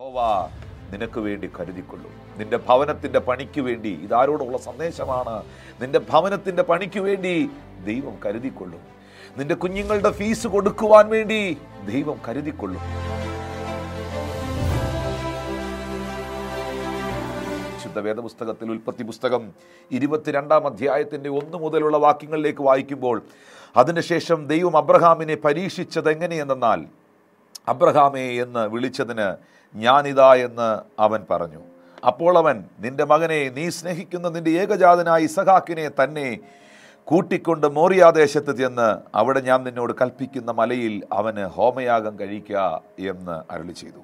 യഹോവ നിനക്ക് വേണ്ടി കരുതിക്കൊള്ളും. നിന്റെ ഭവനത്തിന്റെ പണിക്ക് വേണ്ടി ഇതാരോടുള്ള സന്ദേശമാണ്. നിന്റെ ഭവനത്തിന്റെ പണിക്ക് വേണ്ടി ദൈവം കരുതിക്കൊള്ളും. നിന്റെ കുഞ്ഞുങ്ങളുടെ ഫീസ് കൊടുക്കുവാൻ വേണ്ടി ദൈവം കരുതിക്കൊള്ളും. വേദപുസ്തകത്തിൽ ഉൽപ്പത്തി പുസ്തകം ഇരുപത്തിരണ്ടാം അധ്യായത്തിന്റെ ഒന്ന് മുതലുള്ള വാക്യങ്ങളിലേക്ക് വായിക്കുമ്പോൾ അതിനുശേഷം ദൈവം അബ്രഹാമിനെ പരീക്ഷിച്ചത് എങ്ങനെയെന്നാൽ അബ്രഹാമേ എന്ന് വിളിച്ചതിന് ഞാനിതാ എന്ന് അവൻ പറഞ്ഞു. അപ്പോൾ അവൻ നിന്റെ മകനെ നീ സ്നേഹിക്കുന്ന നിന്റെ ഏകജാതനായ ഇസഹാക്കിനെ തന്നെ കൂട്ടിക്കൊണ്ട് മോറിയാദേശത്ത് ചെന്ന് അവിടെ ഞാൻ നിന്നോട് കൽപ്പിക്കുന്ന മലയിൽ അവന് ഹോമയാഗം കഴിക്കുക എന്ന് അരുളി ചെയ്തു.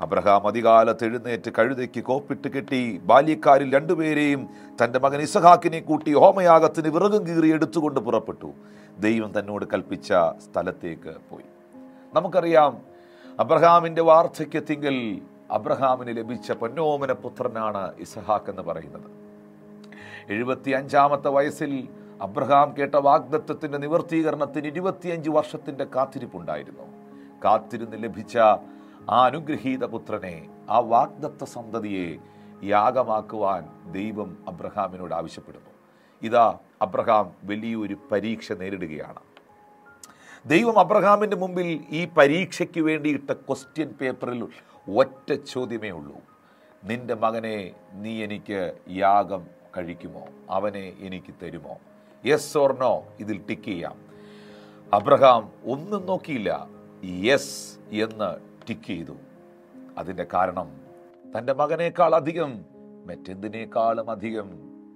അബ്രഹാം അധികാലത്ത് എഴുന്നേറ്റ് കഴുതയ്ക്ക് കോപ്പിട്ട് കെട്ടി ബാല്യക്കാരിൽ രണ്ടുപേരെയും തന്റെ മകൻ ഇസഹാക്കിനെ കൂട്ടി ഹോമയാഗത്തിന് വിറകും കീറി എടുത്തുകൊണ്ട് പുറപ്പെട്ടു. ദൈവം തന്നോട് കൽപ്പിച്ച സ്ഥലത്തേക്ക് പോയി. നമുക്കറിയാം അബ്രഹാമിന്റെ വാർദ്ധക്യത്തിങ്കിൽ അബ്രഹാമിന് ലഭിച്ച പൊന്നോമന പുത്രനാണ് ഇസഹാക്ക് എന്ന് പറയുന്നത്. എഴുപത്തി അഞ്ചാമത്തെ വയസ്സിൽ അബ്രഹാം കേട്ട വാഗ്ദത്വത്തിന്റെ നിവർത്തീകരണത്തിന് ഇരുപത്തിയഞ്ച് വർഷത്തിന്റെ കാത്തിരിപ്പുണ്ടായിരുന്നു. കാത്തിരുന്ന് ലഭിച്ച ആ അനുഗ്രഹീത പുത്രനെ ആ വാഗ്ദത്ത സന്തതിയെ യാഗമാക്കുവാൻ ദൈവം അബ്രഹാമിനോട് ആവശ്യപ്പെടുന്നു. ഇതാ അബ്രഹാം വലിയൊരു പരീക്ഷ നേരിടുകയാണ്. ദൈവം അബ്രഹാമിന്റെ മുമ്പിൽ ഈ പരീക്ഷയ്ക്ക് വേണ്ടിയിട്ട ക്വസ്റ്റ്യൻ പേപ്പറിൽ ഒറ്റ ചോദ്യമേ ഉള്ളൂ. നിന്റെ മകനെ നീ എനിക്ക് യാഗം കഴിക്കുമോ? അവനെ എനിക്ക് തരുമോ? യെസ് ഓർ നോ ഇതിൽ ടിക്ക് ചെയ്യാം. അബ്രഹാം ഒന്നും നോക്കിയില്ല. യെസ് എന്ന് ടിക്ക് ചെയ്തു. അതിന്റെ കാരണം തന്റെ മകനേക്കാൾ അധികം മറ്റെന്തിനേക്കാളും അധികം?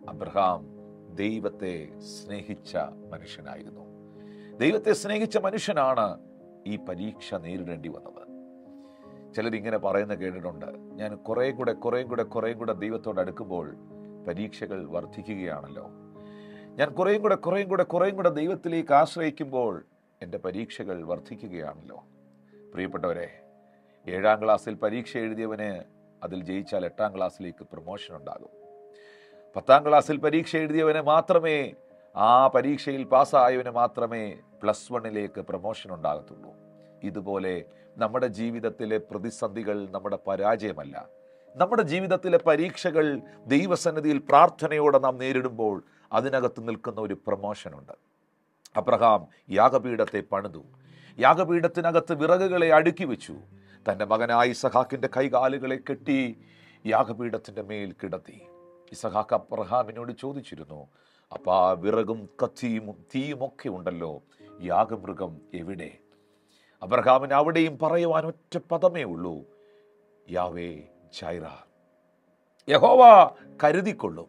അബ്രഹാം ദൈവത്തെ സ്നേഹിച്ച മനുഷ്യനായിരുന്നു. ദൈവത്തെ സ്നേഹിച്ച മനുഷ്യനാണ് ഈ പരീക്ഷ നേരിടേണ്ടി വന്നത്. ചിലരിങ്ങനെ പറയുന്ന കേട്ടിട്ടുണ്ട് ഞാൻ കുറേ കൂടെ കുറേ കൂടെ കുറേ കൂടെ ദൈവത്തോട് അടുക്കുമ്പോൾ പരീക്ഷകൾ വർദ്ധിക്കുകയാണല്ലോ. ഞാൻ കുറേ കൂടെ കുറേ കൂടെ കുറേ കൂടെ ദൈവത്തിലേക്ക് ആശ്രയിക്കുമ്പോൾ എന്റെ പരീക്ഷകൾ വർദ്ധിക്കുകയാണല്ലോ. പ്രിയപ്പെട്ടവരെ ഏഴാം ക്ലാസ്സിൽ പരീക്ഷ എഴുതിയവന് അതിൽ ജയിച്ചാൽ എട്ടാം ക്ലാസ്സിലേക്ക് പ്രൊമോഷൻ ഉണ്ടാകും. പത്താം ക്ലാസ്സിൽ പരീക്ഷ എഴുതിയവന് മാത്രമേ ആ പരീക്ഷയിൽ പാസ്സായവന് മാത്രമേ പ്ലസ് വണ്ണിലേക്ക് പ്രൊമോഷൻ ഉണ്ടാകത്തുള്ളൂ. ഇതുപോലെ നമ്മുടെ ജീവിതത്തിലെ പ്രതിസന്ധികൾ നമ്മുടെ പരാജയമല്ല. നമ്മുടെ ജീവിതത്തിലെ പരീക്ഷകൾ ദൈവസന്നിധിയിൽ പ്രാർത്ഥനയോടെ നാം നേരിടുമ്പോൾ അതിനകത്ത് നിൽക്കുന്ന ഒരു പ്രൊമോഷനുണ്ട് അബ്രഹാം യാഗപീഠത്തെ പണിതു. യാഗപീഠത്തിനകത്ത് വിറകുകളെ അടുക്കി വെച്ചു. തന്റെ മകനായ ഇസഹാക്കിന്റെ കൈകാലുകളെ കെട്ടി യാഗപീഠത്തിന്റെ മേൽ കിടത്തി. ഇസഹാക്ക് അബ്രഹാമിനോട് ചോദിച്ചിരുന്നു അപ്പൊ ആ വിറകും കത്തിയും തീയും ഒക്കെ ഉണ്ടല്ലോ യാഗമൃഗം എവിടെ? അബ്രഹാമിന് അവിടെയും പറയുവാൻ ഒറ്റ പദമേ ഉള്ളൂ. യാവേ ചൈറ യഹോവ കരുതിക്കൊള്ളും.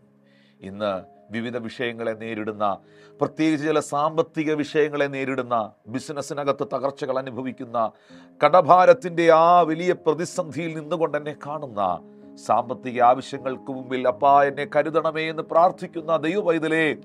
ഇന്ന് വിവിധ വിഷയങ്ങളെ നേരിടുന്ന പ്രത്യേകിച്ച് ചില സാമ്പത്തിക വിഷയങ്ങളെ നേരിടുന്ന ബിസിനസ്സിനകത്ത് തകർച്ചകൾ അനുഭവിക്കുന്ന കടഭാരത്തിന്റെ ആ വലിയ പ്രതിസന്ധിയിൽ നിന്നുകൊണ്ട് എന്നെ കാണുന്ന സാമ്പത്തിക ആവശ്യങ്ങൾക്ക് മുമ്പിൽ അപ്പാ എന്നെ കരുതണമേ എന്ന് പ്രാർത്ഥിക്കുന്ന ദൈവവൈതലേ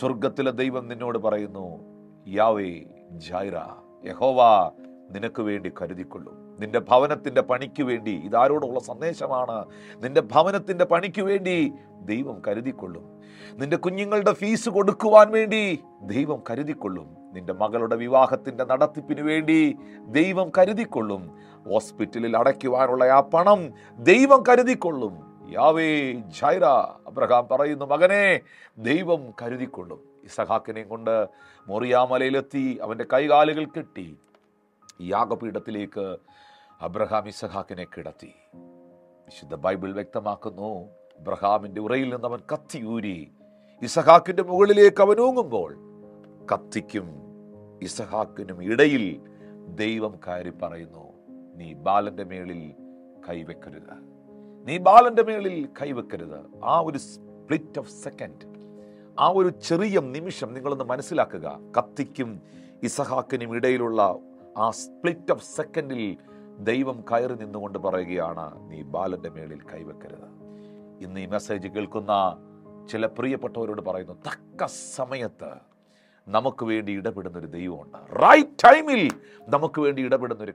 സ്വർഗത്തിലെ ദൈവം നിന്നോട് പറയുന്നു യാവേ ജൈറ യഹോവ നിനക്ക് വേണ്ടി കരുതിക്കൊള്ളും. നിന്റെ ഭവനത്തിന്റെ പണിക്ക് വേണ്ടി ഇതാരോടുള്ള സന്ദേശമാണ് നിന്റെ ഭവനത്തിന്റെ പണിക്ക് വേണ്ടി ദൈവം കരുതിക്കൊള്ളും. നിന്റെ കുഞ്ഞുങ്ങളുടെ ഫീസ് കൊടുക്കുവാൻ വേണ്ടി ദൈവം കരുതിക്കൊള്ളും. നിന്റെ മകളുടെ വിവാഹത്തിന്റെ നടത്തിപ്പിന് വേണ്ടി ദൈവം കരുതിക്കൊള്ളും. ഹോസ്പിറ്റലിൽ അടയ്ക്കുവാനുള്ള ആ പണം ദൈവം കരുതിക്കൊള്ളും. യാവേ ജൈറ അബ്രഹാം പറയുന്നു മകനെ ദൈവം കരുതിക്കൊള്ളും. ഇസഹാക്കിനെയും കൊണ്ട് മൊറിയാമലയിലെത്തി അവന്റെ കൈകാലുകൾ കെട്ടി. യാഗപീഠത്തിലേക്ക് അബ്രഹാം ഇസഹാക്കിനെ കിടത്തി. വിശുദ്ധ ബൈബിൾ വ്യക്തമാക്കുന്നു അബ്രഹാമിന്റെ ഉറയിൽ നിന്ന് അവൻ കത്തിയൂരി. ഇസഹാക്കിന്റെ മുകളിലേക്ക് അവൻ ഊങ്ങുമ്പോൾ കത്തിക്കും ഇസഹാക്കിനും ഇടയിൽ ദൈവം കയറി പറയുന്നു നീ ബാലന്റെ മേളിൽ കൈവെക്കരുത്. നീ ബാലന്റെ മേളിൽ കൈവെക്കരുത്. ആ ഒരു സ്പ്ലിറ്റ് ഓഫ് സെക്കൻഡ് ആ ഒരു ചെറിയ നിമിഷം നിങ്ങളൊന്ന് മനസ്സിലാക്കുക. കത്തിക്കും ഇസഹാക്കിനും ഇടയിലുള്ള ആ സ്പ്ലിറ്റ് ഓഫ് സെക്കൻഡിൽ ദൈവം കയറി നിന്നുകൊണ്ട് പറയുകയാണ് നീ ബാലന്റെ മേളിൽ കൈവെക്കരുത്. ഇന്ന് ഈ മെസ്സേജ് കേൾക്കുന്ന ചില പ്രിയപ്പെട്ടവരോട് പറയുന്നു തക്ക സമയത്ത് നമുക്ക് വേണ്ടി ഇടപെടുന്ന ഒരു ദൈവമുണ്ട്. റൈറ്റ് ടൈമിൽ നമുക്ക് വേണ്ടി ഇടപെടുന്ന ഒരു